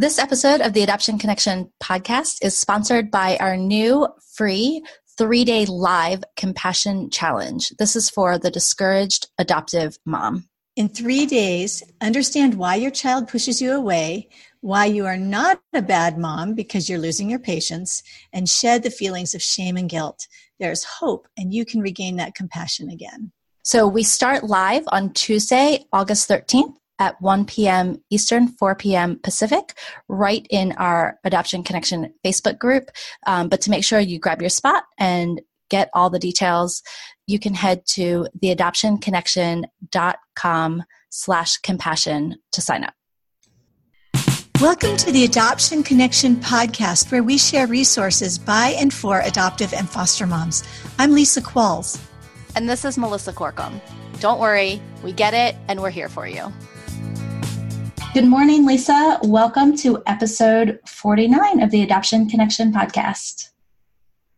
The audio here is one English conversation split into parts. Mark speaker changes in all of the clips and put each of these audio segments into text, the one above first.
Speaker 1: This episode of the Adoption Connection podcast is sponsored by our new free three day live compassion challenge. This is for the discouraged adoptive mom.
Speaker 2: In three days, understand why your child pushes you away, why you are not a bad mom because you're losing your patience, and shed the feelings of shame and guilt. There's hope, and you can regain that compassion again.
Speaker 1: So we start live on Tuesday, August 13th at 1 p.m. Eastern, 4 p.m. Pacific, right in our Adoption Connection Facebook group. Um, but to make sure you grab your spot and get all the details, you can head to theadoptionconnection.com slash compassion to sign up.
Speaker 2: Welcome to the Adoption Connection podcast, where we share resources by and for adoptive and foster moms. I'm Lisa Qualls.
Speaker 1: And this is Melissa Corkum. Don't worry, we get it, and we're here for you. Good morning, Lisa. Welcome to episode 49 of the Adoption Connection podcast.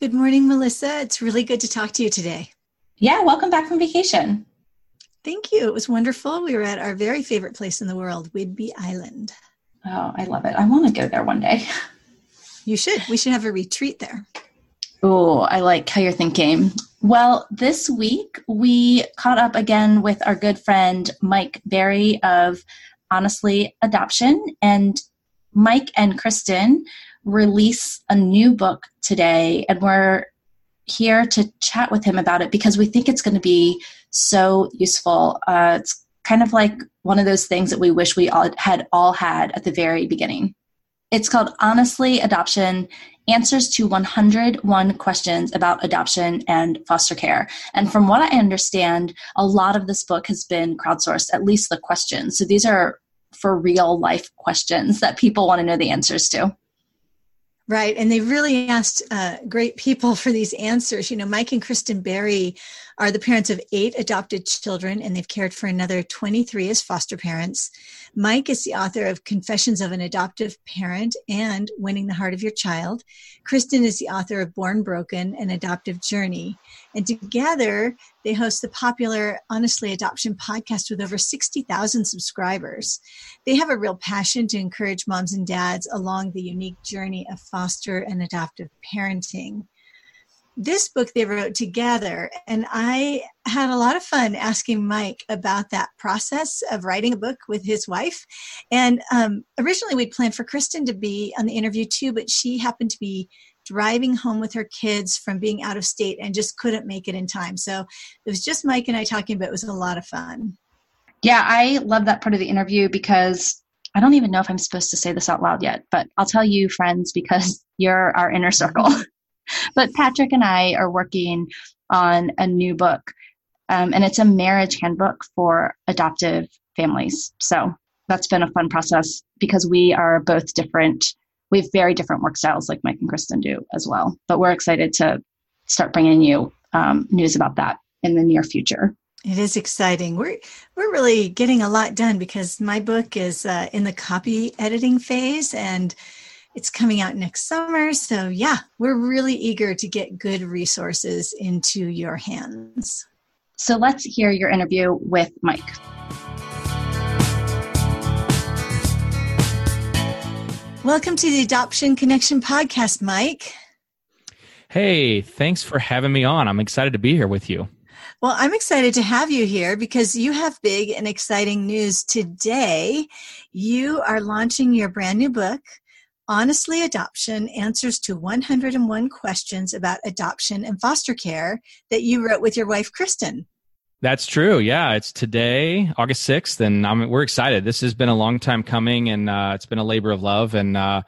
Speaker 2: Good morning, Melissa. It's really good to talk to you today.
Speaker 1: Yeah, welcome back from vacation.
Speaker 2: Thank you. It was wonderful. We were at our very favorite place in the world, Whidbey Island.
Speaker 1: Oh, I love it. I want to go there one day.
Speaker 2: You should. We should have a retreat there.
Speaker 1: Oh, I like how you're thinking. Well, this week we caught up again with our good friend Mike Berry of Honestly Adoption. And Mike and Kristin release a new book today, and we're here to chat with him about it because we think it's going to be so useful. Uh, it's kind of like one of those things that we wish we all had all had at the very beginning. It's called Honestly Adoption Answers to 101 Questions about Adoption and Foster Care. And from what I understand, a lot of this book has been crowdsourced, at least the questions. So these are for real life questions that people want to know the answers to.
Speaker 2: Right. And they've really asked uh, great people for these answers. You know, Mike and Kristin Berry are the parents of eight adopted children, and they've cared for another 23 as foster parents. Mike is the author of Confessions of an Adoptive Parent and Winning the Heart of Your Child. Kristin is the author of Born Broken An Adoptive Journey. And together, they host the popular Honestly Adoption podcast with over 60,000 subscribers. They have a real passion to encourage moms and dads along the unique journey of foster and adoptive parenting this book they wrote together and i had a lot of fun asking mike about that process of writing a book with his wife. And um, originally we'd planned for kristin to be on the interview too but she happened to be driving home with her kids from being out of state and just couldn't make it in time. So it was just mike and i talking but it was a lot of fun.
Speaker 1: Yeah i love that part of the interview because i don't even know if i'm supposed to say this out loud yet but i'll tell you friends because you're our inner circle but Patrick and I are working on a new book, um, and it's a marriage handbook for adoptive families. So that's been a fun process because we are both different. We have very different work styles, like Mike and Kristin do as well. But we're excited to start bringing you um, news about that in the near future.
Speaker 2: It is exciting. We're we're really getting a lot done because my book is uh, in the copy editing phase, and it's coming out next summer. So, yeah, we're really eager to get good resources into your hands.
Speaker 1: So, let's hear your interview with Mike.
Speaker 2: Welcome to the Adoption Connection podcast, Mike.
Speaker 3: Hey, thanks for having me on. I'm excited to be here with you.
Speaker 2: Well, I'm excited to have you here because you have big and exciting news today. You are launching your brand new book, Honestly Adoption Answers to 101 Questions about Adoption and Foster Care that you wrote with your wife, Kristin.
Speaker 3: That's true. Yeah, it's today, August 6th, and I'm, we're excited. This has been a long time coming, and uh, it's been a labor of love, and uh,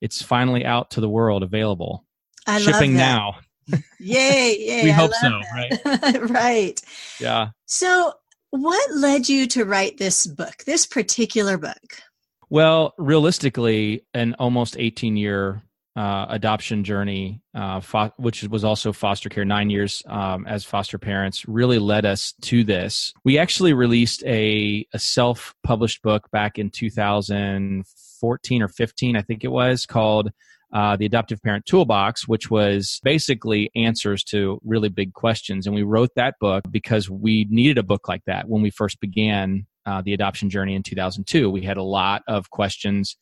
Speaker 3: it's finally out to the world available.
Speaker 2: I
Speaker 3: Shipping now.
Speaker 2: Yay, yay.
Speaker 3: we hope so, right?
Speaker 2: right.
Speaker 3: Yeah.
Speaker 2: So, what led you to write this book, this particular book?
Speaker 3: Well, realistically, an almost 18 year uh, adoption journey, uh, fo- which was also foster care, nine years um, as foster parents, really led us to this. We actually released a, a self published book back in 2014 or 15, I think it was, called uh, the Adoptive Parent Toolbox, which was basically answers to really big questions. And we wrote that book because we needed a book like that when we first began uh, the adoption journey in 2002. We had a lot of questions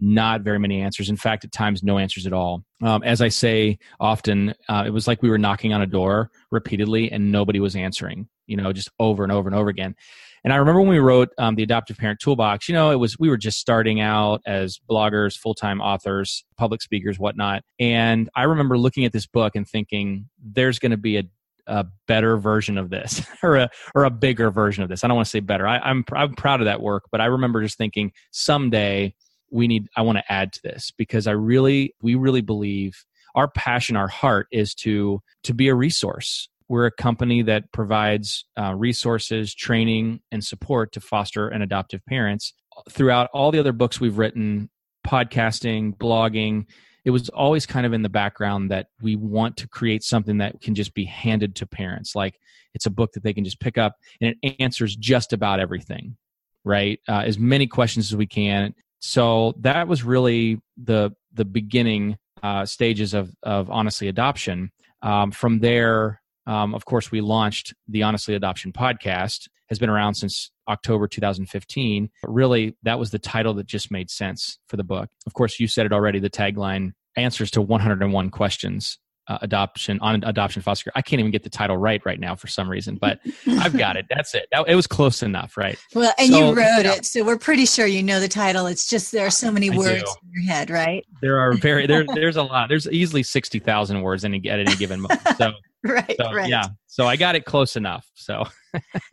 Speaker 3: not very many answers. In fact, at times, no answers at all. Um, as I say often, uh, it was like we were knocking on a door repeatedly and nobody was answering, you know, just over and over and over again. And I remember when we wrote um, the Adoptive Parent Toolbox, you know, it was, we were just starting out as bloggers, full time authors, public speakers, whatnot. And I remember looking at this book and thinking, there's going to be a a better version of this or a or a bigger version of this. I don't want to say better. I, I'm I'm proud of that work, but I remember just thinking someday we need i want to add to this because i really we really believe our passion our heart is to to be a resource we're a company that provides uh, resources training and support to foster and adoptive parents throughout all the other books we've written podcasting blogging it was always kind of in the background that we want to create something that can just be handed to parents like it's a book that they can just pick up and it answers just about everything right uh, as many questions as we can so that was really the the beginning uh, stages of of honestly adoption. Um, from there, um, of course, we launched the Honestly Adoption podcast. Has been around since October 2015. But really, that was the title that just made sense for the book. Of course, you said it already. The tagline answers to 101 questions uh, adoption on adoption foster care. I can't even get the title right right now for some reason, but I've got it. That's it. That, it was close enough, right?
Speaker 2: Well, and so, you wrote yeah. it, so we're pretty sure you know the title. It's just there are so many I words do. in your head, right?
Speaker 3: There are very there. There's a lot. There's easily sixty thousand words in a, at any given moment. So
Speaker 2: right,
Speaker 3: so,
Speaker 2: right.
Speaker 3: Yeah. So I got it close enough. So.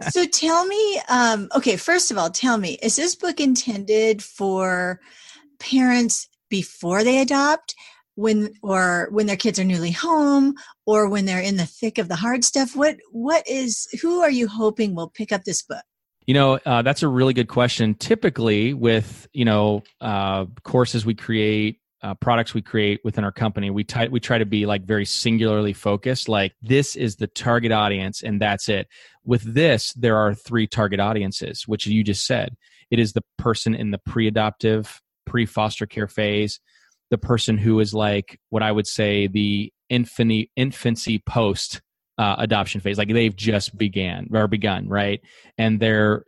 Speaker 2: so tell me, um, okay. First of all, tell me, is this book intended for parents before they adopt? When or when their kids are newly home or when they're in the thick of the hard stuff what what is who are you hoping will pick up this book?
Speaker 3: You know uh, that's a really good question. Typically with you know uh, courses we create uh, products we create within our company we, we try to be like very singularly focused like this is the target audience and that's it. With this there are three target audiences which you just said. It is the person in the pre-adoptive pre-foster care phase the person who is like what I would say the infancy infancy post uh, adoption phase, like they've just began or begun, right? And they're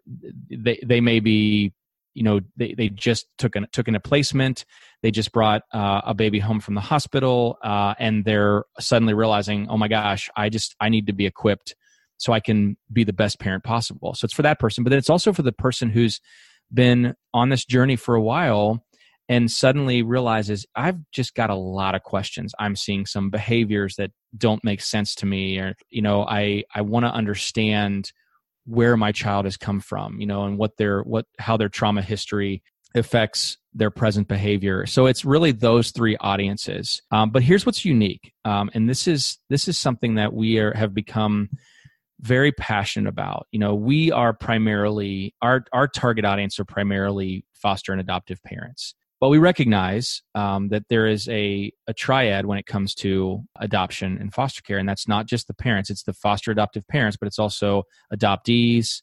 Speaker 3: they they may be you know they, they just took an took in a placement they just brought uh, a baby home from the hospital uh, and they're suddenly realizing oh my gosh i just i need to be equipped so i can be the best parent possible. So it's for that person but then it's also for the person who's been on this journey for a while and suddenly realizes I've just got a lot of questions. I'm seeing some behaviors that don't make sense to me or you know, I I want to understand where my child has come from, you know, and what their what how their trauma history affects their present behavior. So it's really those three audiences. Um, but here's what's unique, um, and this is this is something that we are, have become very passionate about. You know, we are primarily our our target audience are primarily foster and adoptive parents. But we recognize um, that there is a, a triad when it comes to adoption and foster care, and that's not just the parents, it's the foster adoptive parents, but it's also adoptees,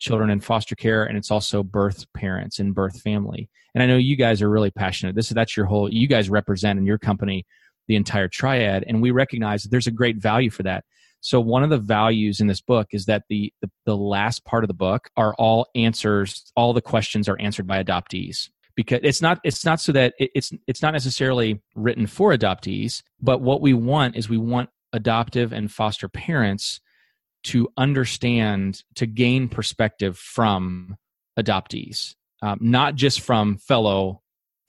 Speaker 3: children in foster care, and it's also birth parents and birth family. And I know you guys are really passionate. This that's your whole you guys represent in your company the entire triad, and we recognize that there's a great value for that. So one of the values in this book is that the, the, the last part of the book are all answers, all the questions are answered by adoptees because it's not it's not so that it, it's it's not necessarily written for adoptees but what we want is we want adoptive and foster parents to understand to gain perspective from adoptees um, not just from fellow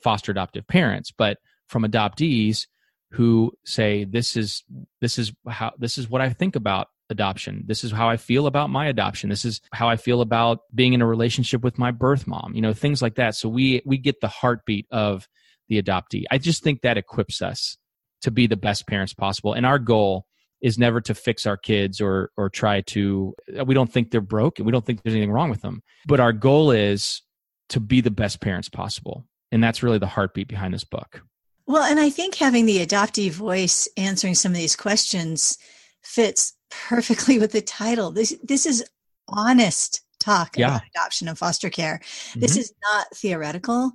Speaker 3: foster adoptive parents but from adoptees who say this is this is how this is what i think about adoption. This is how I feel about my adoption. This is how I feel about being in a relationship with my birth mom. You know, things like that. So we we get the heartbeat of the adoptee. I just think that equips us to be the best parents possible. And our goal is never to fix our kids or or try to we don't think they're broken. We don't think there's anything wrong with them. But our goal is to be the best parents possible. And that's really the heartbeat behind this book.
Speaker 2: Well, and I think having the adoptee voice answering some of these questions fits perfectly with the title. This this is honest talk yeah. about adoption and foster care. Mm-hmm. This is not theoretical.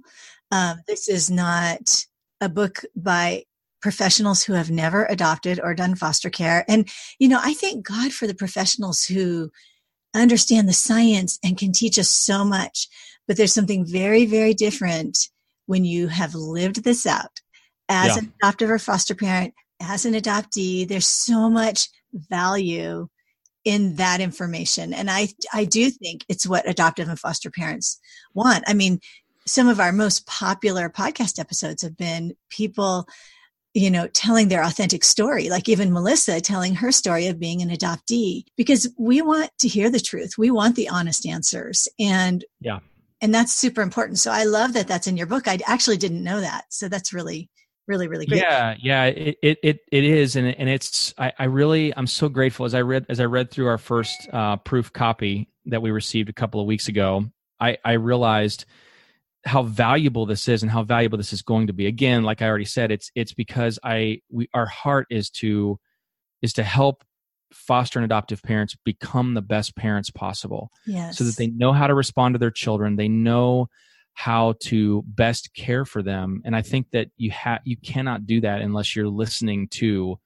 Speaker 2: Um, this is not a book by professionals who have never adopted or done foster care. And you know, I thank God for the professionals who understand the science and can teach us so much. But there's something very, very different when you have lived this out as yeah. an adoptive or foster parent, as an adoptee. There's so much value in that information. And I, I do think it's what adoptive and foster parents want. I mean, some of our most popular podcast episodes have been people you know, telling their authentic story, like even Melissa telling her story of being an adoptee, because we want to hear the truth. We want the honest answers. And
Speaker 3: yeah.
Speaker 2: And that's super important. So I love that that's in your book. I actually didn't know that. So that's really, really, really great.
Speaker 3: Yeah. Yeah. It, it, it, it is. And, and it's, I, I really, I'm so grateful as I read, as I read through our first uh, proof copy that we received a couple of weeks ago, I, I realized how valuable this is and how valuable this is going to be again like i already said it's it's because i we our heart is to is to help foster and adoptive parents become the best parents possible
Speaker 2: yes.
Speaker 3: so that they know how to respond to their children they know how to best care for them and i think that you have you cannot do that unless you're listening to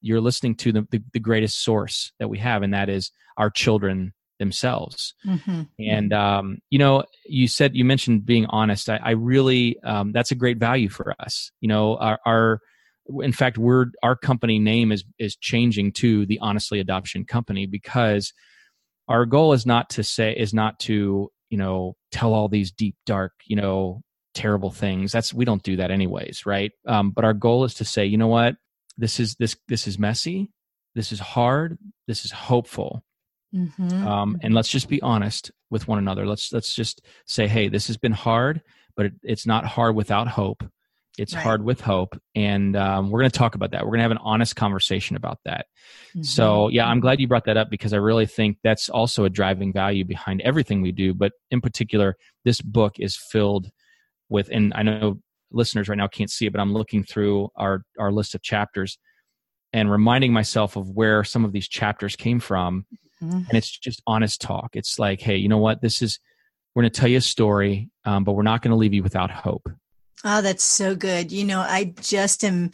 Speaker 3: you're listening to the, the, the greatest source that we have and that is our children themselves. Mm-hmm. And um, you know, you said you mentioned being honest. I, I really um, that's a great value for us. You know, our, our in fact, we're our company name is is changing to the Honestly Adoption Company because our goal is not to say is not to you know tell all these deep dark you know terrible things that's we don't do that anyways right um, but our goal is to say you know what this is this this is messy this is hard this is hopeful Mm-hmm. Um, and let's just be honest with one another. Let's let's just say, hey, this has been hard, but it, it's not hard without hope. It's right. hard with hope, and um, we're going to talk about that. We're going to have an honest conversation about that. Mm-hmm. So, yeah, I'm glad you brought that up because I really think that's also a driving value behind everything we do. But in particular, this book is filled with, and I know listeners right now can't see it, but I'm looking through our our list of chapters and reminding myself of where some of these chapters came from mm-hmm. and it's just honest talk. It's like, hey, you know what? This is we're going to tell you a story, um, but we're not going to leave you without hope.
Speaker 2: Oh, that's so good. You know, I just am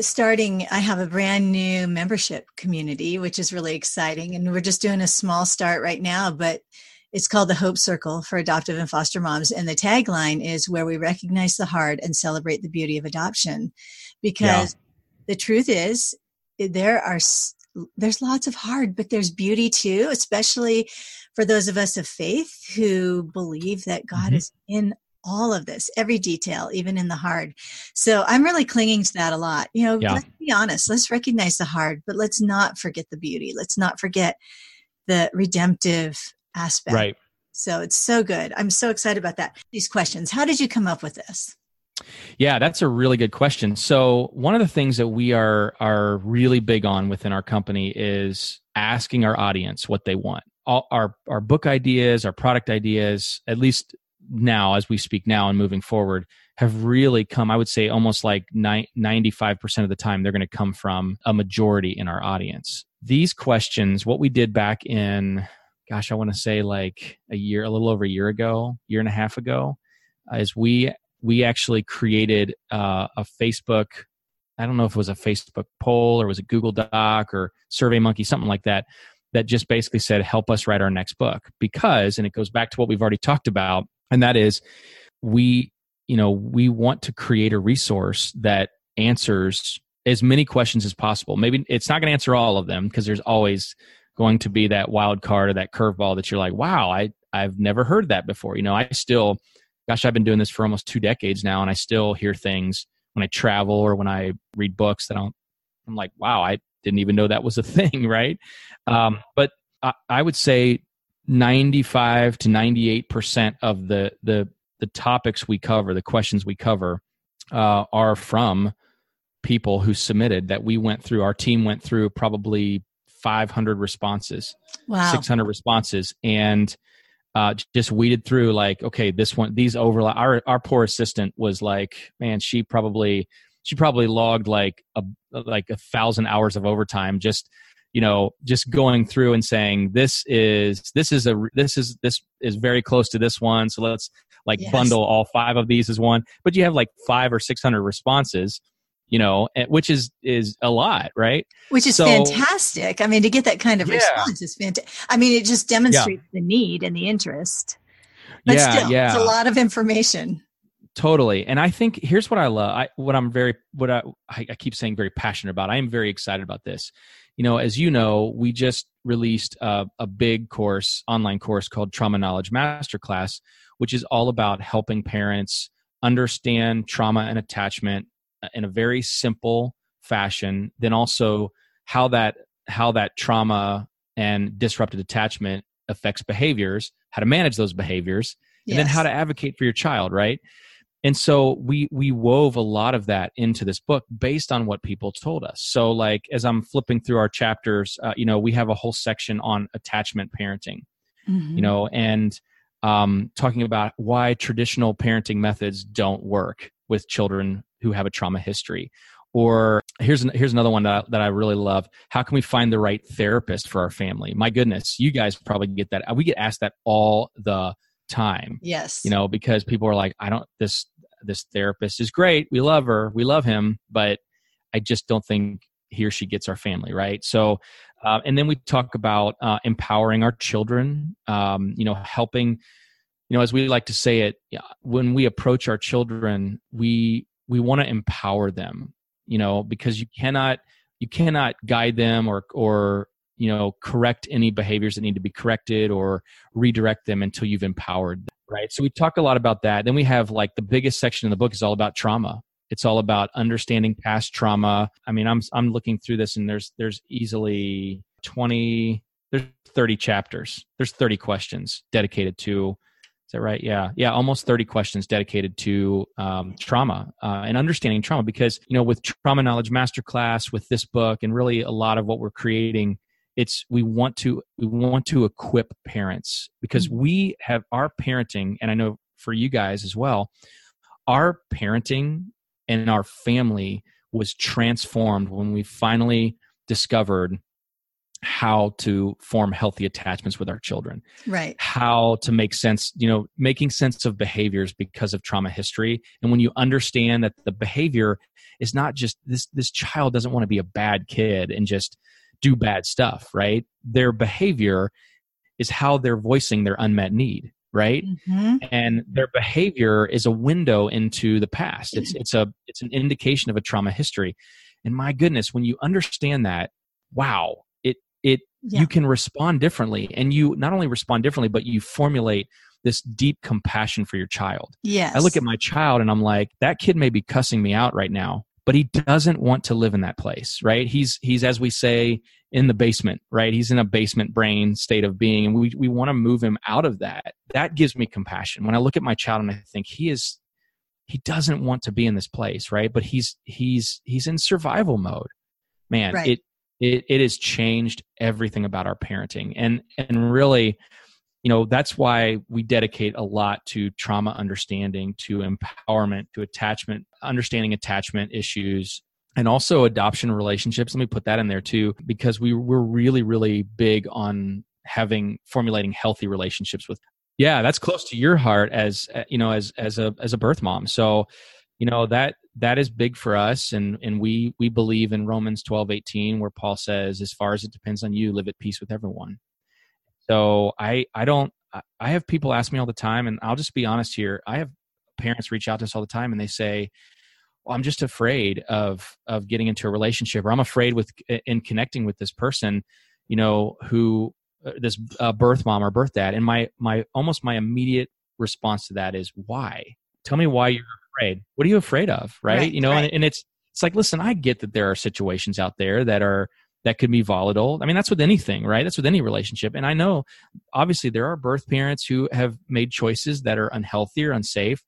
Speaker 2: starting i have a brand new membership community which is really exciting and we're just doing a small start right now but it's called the hope circle for adoptive and foster moms and the tagline is where we recognize the hard and celebrate the beauty of adoption because yeah. the truth is there are there's lots of hard, but there's beauty too, especially for those of us of faith who believe that God mm-hmm. is in all of this, every detail, even in the hard. So I'm really clinging to that a lot. You know, yeah. let's be honest, let's recognize the hard, but let's not forget the beauty. Let's not forget the redemptive aspect.
Speaker 3: Right.
Speaker 2: So it's so good. I'm so excited about that. These questions. How did you come up with this?
Speaker 3: Yeah, that's a really good question. So, one of the things that we are are really big on within our company is asking our audience what they want. All our our book ideas, our product ideas, at least now as we speak now and moving forward, have really come, I would say almost like 95% of the time they're going to come from a majority in our audience. These questions, what we did back in gosh, I want to say like a year, a little over a year ago, year and a half ago, is we we actually created uh, a Facebook. I don't know if it was a Facebook poll or was it Google Doc or Survey Monkey, something like that, that just basically said, "Help us write our next book." Because, and it goes back to what we've already talked about, and that is, we, you know, we want to create a resource that answers as many questions as possible. Maybe it's not going to answer all of them because there's always going to be that wild card or that curveball that you're like, "Wow, I I've never heard that before." You know, I still gosh, I've been doing this for almost two decades now, and I still hear things when I travel or when I read books that I'm, I'm like, wow, I didn't even know that was a thing, right? Um, but I, I, would say 95 to 98 percent of the the the topics we cover, the questions we cover, uh, are from people who submitted that we went through. Our team went through probably 500 responses,
Speaker 2: wow.
Speaker 3: 600 responses, and uh, just weeded through like, okay, this one, these overlap. Our our poor assistant was like, man, she probably she probably logged like a like a thousand hours of overtime just you know just going through and saying this is this is a this is this is very close to this one so let's like yes. bundle all five of these as one but you have like five or six hundred responses you know, eh, which is is a lot, right?
Speaker 2: Which is so, fantastic. I mean, to get that kind of yeah. response is fantastic. I mean, it just demonstrates yeah. the need and the interest. But yeah, still, yeah. it's a lot of information.
Speaker 3: totally and i think here's what i love I, what i'm very what I, I keep saying very passionate about i am very excited about this you know as you know we just released a, a big course online course called trauma knowledge masterclass which is all about helping parents understand trauma and attachment uh, in a very simple fashion then also how that how that trauma and disrupted attachment affects behaviors how to manage those behaviors and then how to advocate for your child right and so we we wove a lot of that into this book based on what people told us so like as i'm flipping through our chapters uh, you know we have a whole section on attachment parenting mm-hmm. you know and um, talking about why traditional parenting methods don't work with children who have a trauma history or here's here's another one that, that I really love. How can we find the right therapist for our family? My goodness, you guys probably get that. We get asked that all the time.
Speaker 2: Yes.
Speaker 3: You know, because people are like, I don't this this therapist is great. We love her. We love him, but I just don't think he or she gets our family right. So, uh, and then we talk about uh, empowering our children. Um, you know, helping. You know, as we like to say it, when we approach our children, we we want to empower them. You know, because you cannot you cannot guide them or or you know correct any behaviors that need to be corrected or redirect them until you've empowered them right? So we talk a lot about that. Then we have like the biggest section in the book is all about trauma. It's all about understanding past trauma. I mean i'm i'm looking through this and there's there's easily 20 there's 30 chapters. There's 30 questions dedicated to is that right? Yeah. Yeah almost 30 questions dedicated to um, trauma uh, and understanding trauma because you know with trauma knowledge masterclass with this book and really a lot of what we're creating it's we want to we want to equip parents because mm-hmm. we have our parenting and i know for you guys as well our parenting and our family was transformed when we finally discovered how to form healthy attachments with our children.
Speaker 2: Right.
Speaker 3: How to make sense you know making sense of behaviors because of trauma history. And when you understand that the behavior is not just this this child doesn't want to be a bad kid and just do bad stuff, right? Their behavior is how they're voicing their unmet need, right? Mm-hmm. And their behavior is a window into the past. It's it's a it's an indication of a trauma history. And my goodness, when you understand that, wow, it it yeah. you can respond differently and you not only respond differently but you formulate this deep compassion for your child.
Speaker 2: Yes.
Speaker 3: I look at my child and I'm like, that kid may be cussing me out right now, but he doesn't want to live in that place right? He's he's as we say in the basement right? He's in a basement brain state of being and we, we want to move him out of that. That gives me compassion. When i look at my child and i think he is he doesn't want to be in this place right? But he's he's he's in survival mode. Man right. it it it has changed everything about our parenting. And and really you know that's why we dedicate a lot to trauma understanding to empowerment to attachment understanding attachment issues and also adoption relationships. Let me put that in there too because we we're really really big on having formulating healthy relationships with yeah that's close to your heart as uh, you know as as a as a birth mom. So you know that that is big for us and and we we believe in romans 12 18 where paul says as far as it depends on you live at peace with everyone so I I don't I have people ask me all the time, and I'll just be honest here. I have parents reach out to us all the time, and they say, well, "I'm just afraid of of getting into a relationship, or I'm afraid with in connecting with this person, you know, who uh, this uh, birth mom or birth dad." And my my almost my immediate response to that is, "Why? Tell me why you're afraid. What are you afraid of? Right? right you know, right. And, and it's it's like, listen, I get that there are situations out there that are that could be volatile. I mean, that's with anything, right? That's with any relationship. And I know, obviously, there are birth parents who have made choices that are unhealthy or unsafe.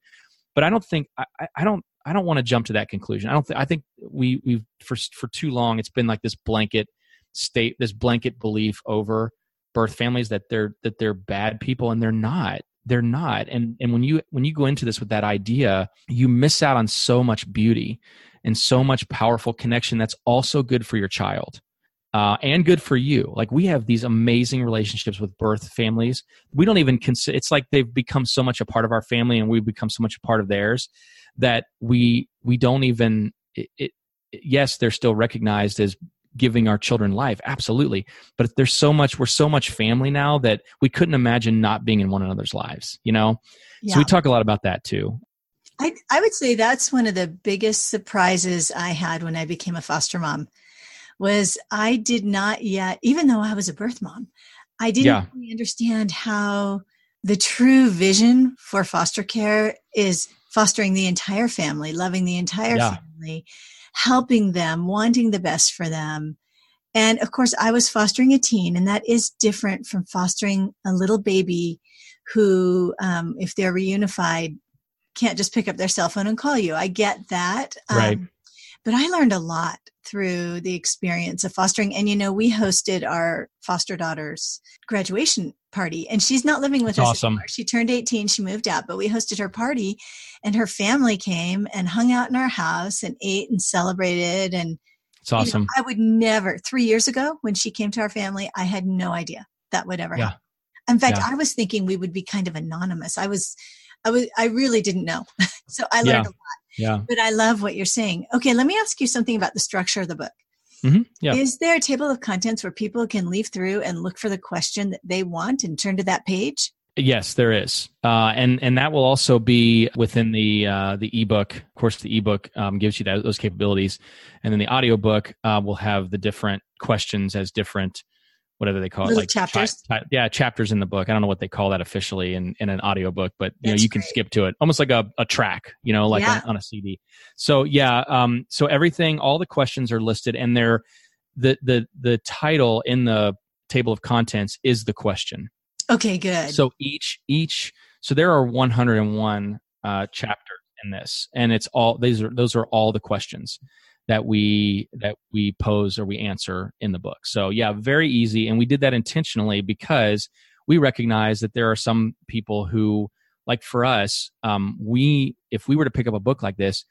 Speaker 3: But I don't think I, I don't I don't want to jump to that conclusion. I don't. Th- I think we we've for for too long it's been like this blanket state, this blanket belief over birth families that they're that they're bad people, and they're not. They're not. And and when you when you go into this with that idea, you miss out on so much beauty and so much powerful connection that's also good for your child uh, and good for you. Like we have these amazing relationships with birth families. We don't even consider. It's like they've become so much a part of our family, and we've become so much a part of theirs that we we don't even. It, it, yes, they're still recognized as giving our children life, absolutely. But there's so much. We're so much family now that we couldn't imagine not being in one another's lives. You know. Yeah. So we talk a lot about that too.
Speaker 2: I, I would say that's one of the biggest surprises I had when I became a foster mom was I did not yet, even though I was a birth mom, I didn't yeah. really understand how the true vision for foster care is fostering the entire family, loving the entire yeah. family, helping them, wanting the best for them. And of course, I was fostering a teen, and that is different from fostering a little baby who, um, if they're reunified, can't just pick up their cell phone and call you. I get that.
Speaker 3: Right. Um,
Speaker 2: but I learned a lot through the experience of fostering. And, you know, we hosted our foster daughter's graduation party, and she's not living with
Speaker 3: That's
Speaker 2: us
Speaker 3: awesome.
Speaker 2: anymore. She turned 18, she moved out, but we hosted her party, and her family came and hung out in our house and ate and celebrated. And
Speaker 3: it's awesome.
Speaker 2: Know, I would never, three years ago when she came to our family, I had no idea that would ever yeah. happen. In fact, yeah. I was thinking we would be kind of anonymous. I was, I was, I really didn't know. so I learned yeah. a lot.
Speaker 3: Yeah.
Speaker 2: But I love what you're saying. Okay, let me ask you something about the structure of the book.
Speaker 3: Mm-hmm. Yeah.
Speaker 2: Is there a table of contents where people can leaf through and look for the question that they want and turn to that page?
Speaker 3: Yes, there is, uh, and and that will also be within the uh, the ebook. Of course, the ebook um, gives you that, those capabilities, and then the audiobook uh, will have the different questions as different whatever they call
Speaker 2: Little
Speaker 3: it like
Speaker 2: chapters?
Speaker 3: chi- yeah chapters in the book. I don't know what they call that officially in, in an audiobook but you
Speaker 2: That's
Speaker 3: know you can skip to it almost like a, a track you know like
Speaker 2: yeah.
Speaker 3: on, on, a cd so yeah um so everything all the questions are listed and they're the the the title in the table of contents is the question.
Speaker 2: Okay good.
Speaker 3: So each each so there are 101 uh chapters in this and it's all these are those are all the questions that we that we pose or we answer in the book. So yeah, very easy and we did that intentionally because we recognize that there are some people who like for us um, we if we were to pick up a book like this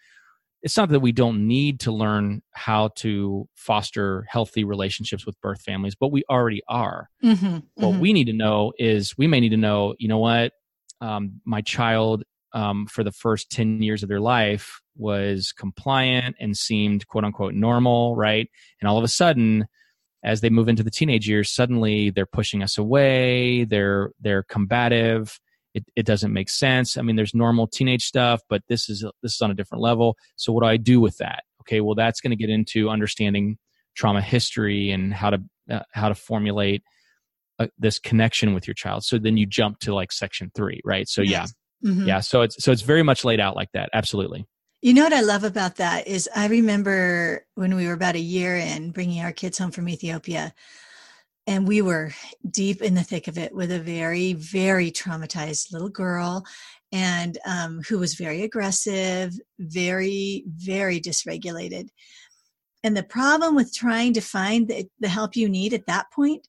Speaker 3: it's not that we don't need to learn how to foster healthy relationships with birth families but we already are
Speaker 2: mm-hmm,
Speaker 3: what
Speaker 2: mm-hmm.
Speaker 3: we need to know is we may need to know you know what um, my child um, for the first 10 years of their life was compliant and seemed quote unquote normal, right? And all of a sudden, as they move into the teenage years, suddenly they're pushing us away, they're they're combative. It, it doesn't make sense. I mean, there's normal teenage stuff, but this is this is on a different level. So what do I do with that? Okay, well that's going to get into understanding trauma history and how to uh, how to formulate uh, this connection with your child. So then you jump to like section three, right? So yeah,
Speaker 2: Mm-hmm.
Speaker 3: Yeah, so it's so it's very much laid out like that. Absolutely.
Speaker 2: You know what I love about that is I remember when we were about a year in bringing our kids home from Ethiopia, and we were deep in the thick of it with a very, very traumatized little girl, and um, who was very aggressive, very, very dysregulated. And the problem with trying to find the, the help you need at that point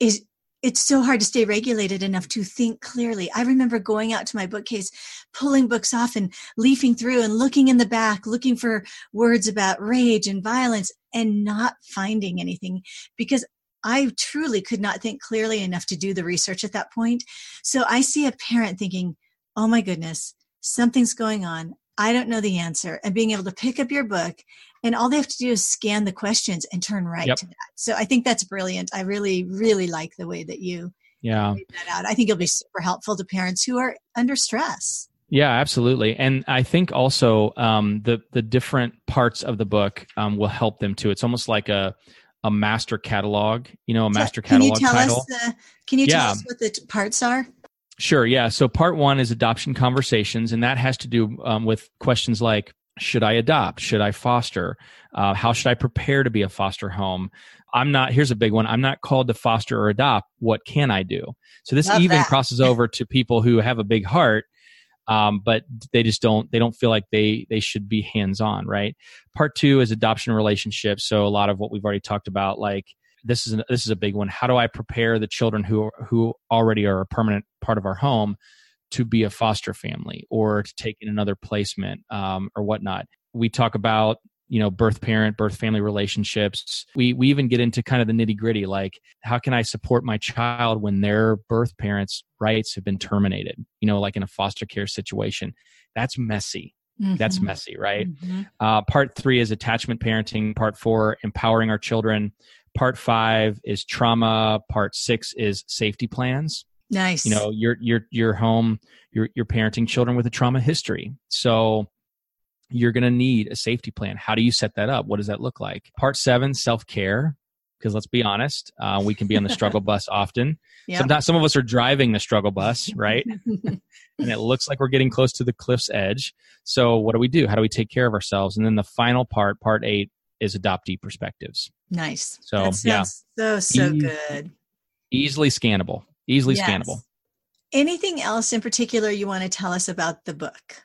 Speaker 2: is it's so hard to stay regulated enough to think clearly. I remember going out to my bookcase, pulling books off and leafing through and looking in the back, looking for words about rage and violence and not finding anything because I truly could not think clearly enough to do the research at that point. So I see a parent thinking, oh my goodness, something's going on. I don't know the answer. And being able to pick up your book and all they have to do is scan the questions and turn right
Speaker 3: yep.
Speaker 2: to that. So I think that's brilliant. I really, really like the way that you
Speaker 3: yeah
Speaker 2: that out. I think it'll be super helpful to parents who are under stress.
Speaker 3: Yeah, absolutely, and I think also um, the the different parts of the book um, will help them too. It's almost like a a master catalog, you know, a master
Speaker 2: can
Speaker 3: catalog
Speaker 2: you tell
Speaker 3: title.
Speaker 2: Us the, can you yeah. tell us what the parts are?
Speaker 3: Sure. Yeah. So part one is adoption conversations, and that has to do um, with questions like should I adopt? Should I foster? Uh, how should I prepare to be a foster home? I'm not, here's a big one. I'm not called to foster or adopt. What can I do? So this
Speaker 2: Love
Speaker 3: even
Speaker 2: that.
Speaker 3: crosses over to people who have a big heart, um, but they just don't, they don't feel like they, they should be hands on, right? Part two is adoption relationships. So a lot of what we've already talked about, like, this is, this is a big one. How do I prepare the children who, who already are a permanent part of our home to be a foster family or to take in another placement um, or whatnot. We talk about you know birth parent birth family relationships. We we even get into kind of the nitty gritty like how can i support my child when their birth parents rights have been terminated? You know like in a foster care situation. That's messy. Mm-hmm. that's messy right? Mm-hmm. uh, part three is attachment parenting. Part four empowering our children. Part five is trauma. Part six is safety plans
Speaker 2: Nice.
Speaker 3: You know, your your you're you're home, you're you're parenting children with a trauma history. So you're going to need a safety plan. How do you set that up? What does that look like? Part seven, self care. Because let's be honest, uh, we can be on the struggle bus often. Yep. Sometimes some of us are driving the struggle bus, right? and it looks like we're getting close to the cliff's edge. So what do we do? How do we take care of ourselves? And then the final part, part eight, is adoptee perspectives.
Speaker 2: Nice.
Speaker 3: So yeah,
Speaker 2: so so e- good.
Speaker 3: Easily scannable. Easily yes. scannable.
Speaker 2: Anything else in particular you want to tell us about the book?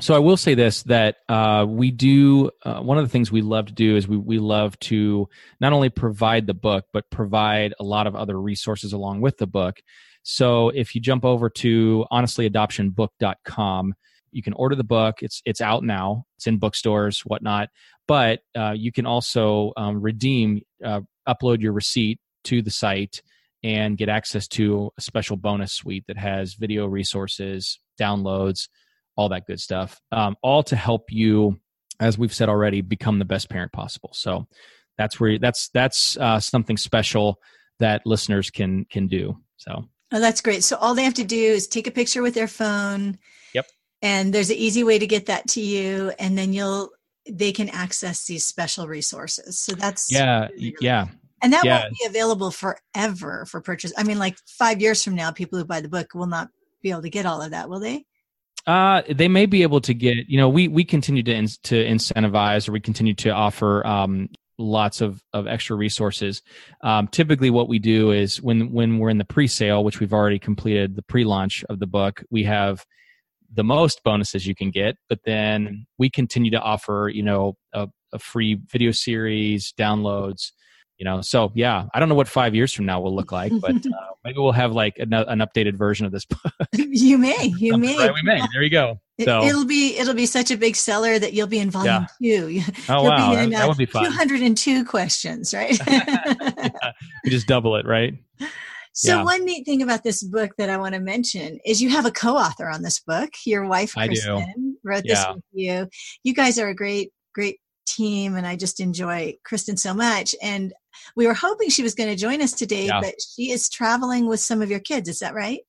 Speaker 3: so I will say this that uh, we do uh, one of the things we love to do is we we love to not only provide the book but provide a lot of other resources along with the book. So if you jump over to honestlyadoptionbook.com, you can order the book. It's it's out now. It's in bookstores, whatnot. But uh, you can also um, redeem, uh, upload your receipt to the site, and get access to a special bonus suite that has video resources, downloads all that good stuff, um, all to help you, as we've said already, become the best parent possible. So that's where that's that's uh, something special that listeners can can do. So
Speaker 2: oh, that's great. So all they have to do is take a picture with their phone.
Speaker 3: Yep.
Speaker 2: And there's an easy way to get that to you, and then you'll they can access these special resources. So that's
Speaker 3: yeah, really yeah.
Speaker 2: And that
Speaker 3: yeah.
Speaker 2: won't be available forever for purchase. I mean, like five years from now, people who buy the book will not be able to get all of that, will they?
Speaker 3: Uh, they may be able to get. You know, we we continue to in, to incentivize, or we continue to offer um, lots of of extra resources. Um, typically, what we do is when when we're in the pre-sale, which we've already completed the pre-launch of the book, we have the most bonuses you can get, but then we continue to offer, you know, a, a free video series, downloads, you know? So yeah i don't know what five years from now will look like but uh, maybe we'll have like an, an, updated version of this book.
Speaker 2: You may you may.
Speaker 3: Right, we may. There you go.
Speaker 2: So it, will be it'll be such a big seller that you'll be in volume yeah. two
Speaker 3: oh
Speaker 2: you'll
Speaker 3: wow. in, uh, that would be fun.
Speaker 2: 202 questions right? Yeah,
Speaker 3: we just double it right?
Speaker 2: So yeah. one neat thing about this book that I want to mention is you have a co-author on this book. Your wife, Kristin, wrote this with you. You guys are a great, great team, and I just enjoy Kristin so much. And we were hoping she was going to join us today, yeah. but she is traveling with some of your kids. Is that right?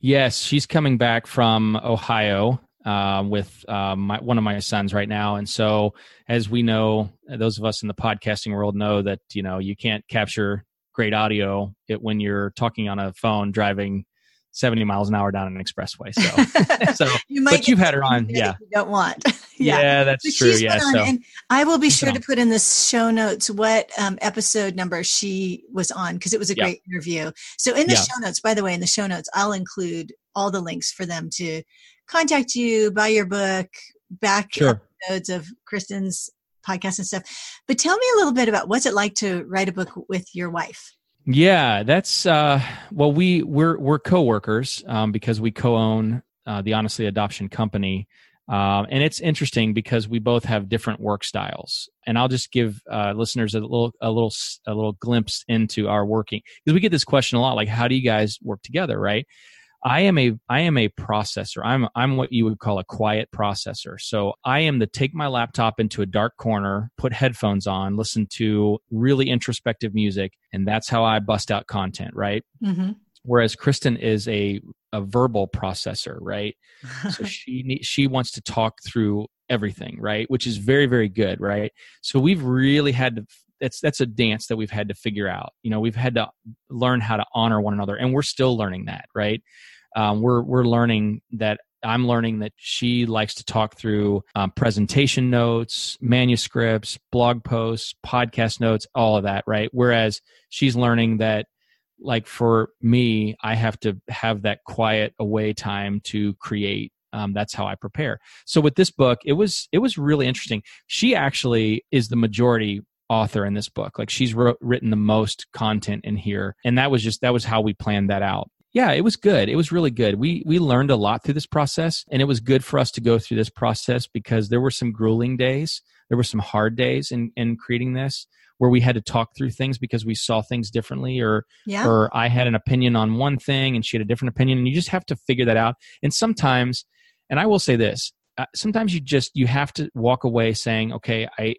Speaker 3: Yes, she's coming back from Ohio uh, with uh, my, one of my sons right now. And so, as we know, those of us in the podcasting world know that you know you can't capture great audio it, when you're talking on a phone driving 70 miles an hour down an expressway. So, so you but you've had her on. Yeah.
Speaker 2: You don't want.
Speaker 3: Yeah. yeah. that's but true. Yeah. So,
Speaker 2: and I will be sure to put in the show notes what um, episode number she was on because it was a yeah. great interview. So in the yeah. show notes, by the way, in the show notes, I'll include all the links for them to contact you, buy your book, back sure. episodes of Kristin's podcast and stuff. But tell me a little bit about what's it like to write a book with your wife?
Speaker 3: Yeah, that's uh, well, we we're we're coworkers um, because we co-own uh, the Honestly Adoption Company, um, and it's interesting because we both have different work styles. And I'll just give uh, listeners a little a little a little glimpse into our working because we get this question a lot, like how do you guys work together, right? I am a I am a processor. I'm I'm what you would call a quiet processor. So I am the take my laptop into a dark corner, put headphones on, listen to really introspective music, and that's how I bust out content, right? Mm-hmm. Whereas Kristin is a a verbal processor, right? so she she wants to talk through everything, right? Which is very very good, right? So we've really had to that's that's a dance that we've had to figure out. You know, we've had to learn how to honor one another, and we're still learning that, right? Um, we're we're learning that I'm learning that she likes to talk through um, presentation notes, manuscripts, blog posts, podcast notes, all of that, right? Whereas she's learning that, like for me, I have to have that quiet away time to create. Um, that's how I prepare. So with this book, it was it was really interesting. She actually is the majority author in this book. Like she's wrote, written the most content in here, and that was just that was how we planned that out yeah it was good it was really good we we learned a lot through this process and it was good for us to go through this process because there were some grueling days there were some hard days in in creating this where we had to talk through things because we saw things differently or yeah. or I had an opinion on one thing and she had a different opinion and you just have to figure that out and sometimes and I will say this uh, sometimes you just you have to walk away saying okay I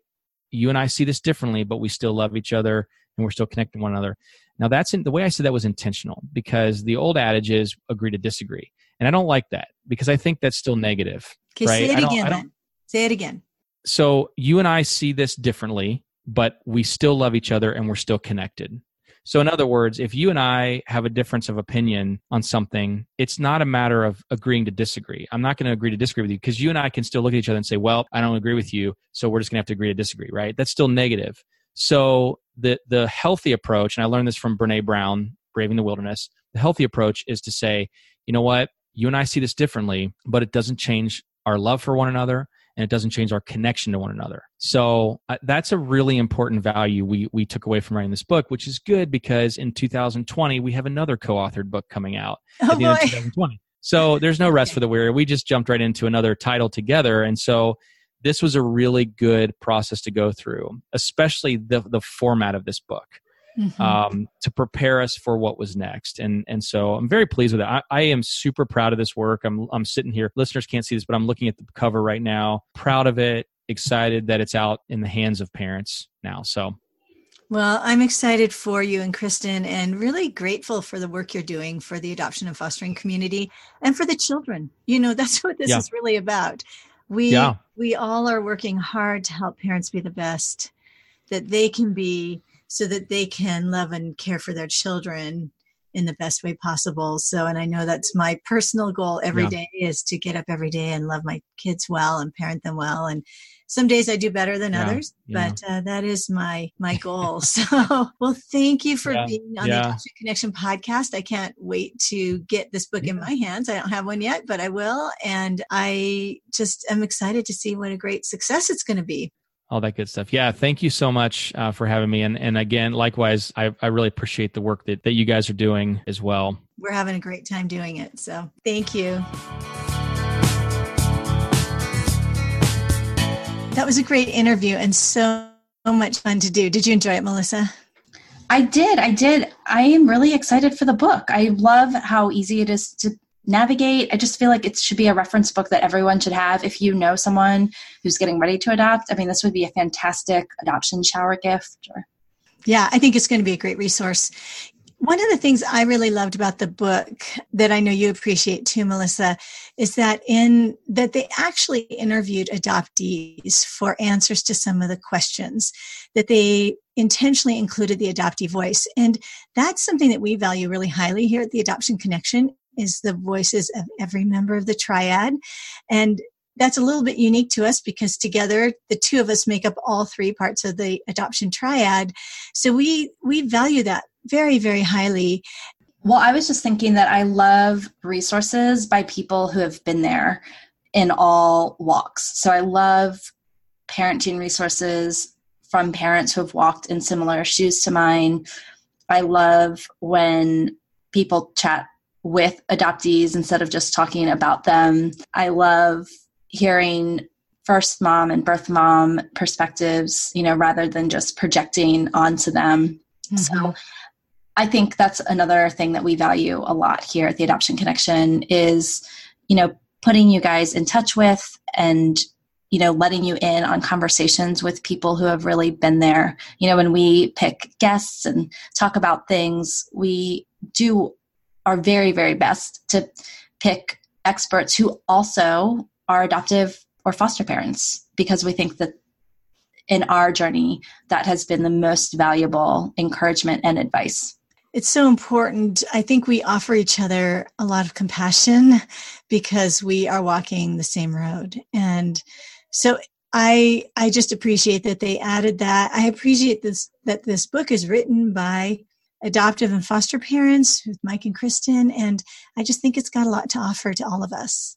Speaker 3: you and I see this differently but we still love each other and we're still connecting one another Now, that's in, the way I said that was intentional because the old adage is agree to disagree. And I don't like that because I think that's still negative.
Speaker 2: Okay,
Speaker 3: right?
Speaker 2: say it again. Say it again.
Speaker 3: So you and I see this differently, but we still love each other and we're still connected. So, in other words, if you and I have a difference of opinion on something, it's not a matter of agreeing to disagree. I'm not going to agree to disagree with you because you and I can still look at each other and say, well, I don't agree with you. So, we're just going to have to agree to disagree, right? That's still negative. So, the, the healthy approach, and I learned this from Brene Brown, Braving the Wilderness, the healthy approach is to say, you know what? You and I see this differently, but it doesn't change our love for one another and it doesn't change our connection to one another. So uh, that's a really important value we we took away from writing this book, which is good because in 2020 we have another co-authored book coming out
Speaker 2: oh, at the boy. end of
Speaker 3: 2020. So there's no rest for the weary. We just jumped right into another title together, and so this was a really good process to go through, especially the the format of this book mm-hmm. um, to prepare us for what was next. And and so I'm very pleased with it. I, I, am super proud of this work. I'm I'm sitting here. Listeners can't see this, but I'm looking at the cover right now. Proud of it. Excited that it's out in the hands of parents now. So.
Speaker 2: Well, I'm excited for you and Kristin and really grateful for the work you're doing for the adoption and fostering community and for the children. You know, that's what this yeah. is really about. We yeah. we all are working hard to help parents be the best that they can be so that they can love and care for their children in the best way possible. So, and I know that's my personal goal every yeah. day is to get up every day and love my kids well and parent them well. And some days I do better than yeah, others, yeah. but uh, that is my my goal. so, well, thank you for being on the Adoption Connection podcast. I can't wait to get this book in my hands. I don't have one yet, but I will, and I just am excited to see what a great success it's going to be
Speaker 3: all that good stuff. Yeah, thank you so much uh, for having me. And and again, likewise, I, I really appreciate the work that, that you guys are doing as well.
Speaker 2: We're having a great time doing it. So thank you. That was a great interview and so, so much fun to do. Did you enjoy it, Melissa?
Speaker 1: I did. I did. I am really excited for the book. I love how easy it is to navigate. I just feel like it should be a reference book that everyone should have if you know someone who's getting ready to adopt. I mean, this would be a fantastic adoption shower gift. Or...
Speaker 2: Yeah, I think it's going to be a great resource. One of the things I really loved about the book that I know you appreciate too, Melissa, is that in that they actually interviewed adoptees for answers to some of the questions that they intentionally included the adoptee voice. And that's something that we value really highly here at the Adoption Connection is the voices of every member of the triad. And that's a little bit unique to us because together the two of us make up all three parts of the adoption triad. So we we value that very very highly.
Speaker 1: Well, I was just thinking that I love resources by people who have been there in all walks. So I love parenting resources from parents who have walked in similar shoes to mine. I love when people chat with adoptees instead of just talking about them. I love hearing first mom and birth mom perspectives, you know, rather than just projecting onto them. Mm-hmm. So I think that's another thing that we value a lot here at the Adoption Connection is, you know, putting you guys in touch with and you know letting you in on conversations with people who have really been there you know when we pick guests and talk about things we do our very, very best to pick experts who also are adoptive or foster parents because we think that in our journey that has been the most valuable encouragement and advice.
Speaker 2: It's so important. I think we offer each other a lot of compassion because we are walking the same road. And so I I just appreciate that they added that. I appreciate this that this book is written by adoptive and foster parents with Mike and Kristin. And I just think it's got a lot to offer to all of us.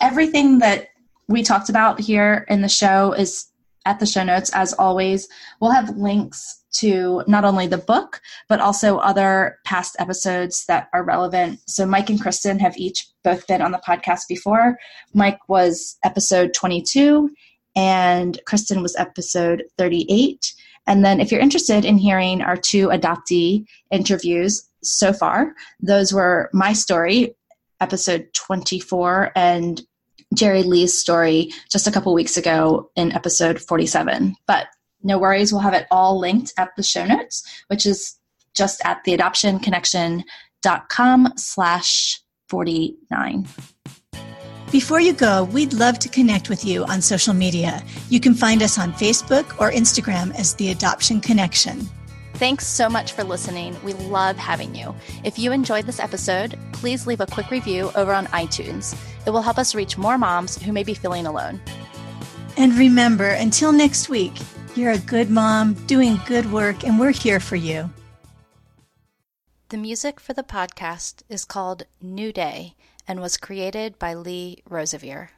Speaker 1: Everything that we talked about here in the show is at the show notes as always. We'll have links to not only the book, but also other past episodes that are relevant. So, Mike and Kristin have each both been on the podcast before. Mike was episode 22, and Kristin was episode 38. And then, if you're interested in hearing our two adoptee interviews so far, those were my story, episode 24, and Jeri Lea's story just a couple weeks ago in episode 47. But no worries, we'll have it all linked at the show notes, which is
Speaker 4: just at theadoptionconnection.com slash 49.
Speaker 2: Before you go, we'd love to connect with you on social media. You can find us on Facebook or Instagram as The Adoption Connection.
Speaker 1: Thanks so much for listening. We love having you. If you enjoyed this episode, please leave a quick review over on iTunes. It will help us reach more moms who may be feeling alone.
Speaker 2: And remember, until next week, you're a good mom doing good work, and we're here for you.
Speaker 1: The music for the podcast is called New Day and was created by Lee Rosevere.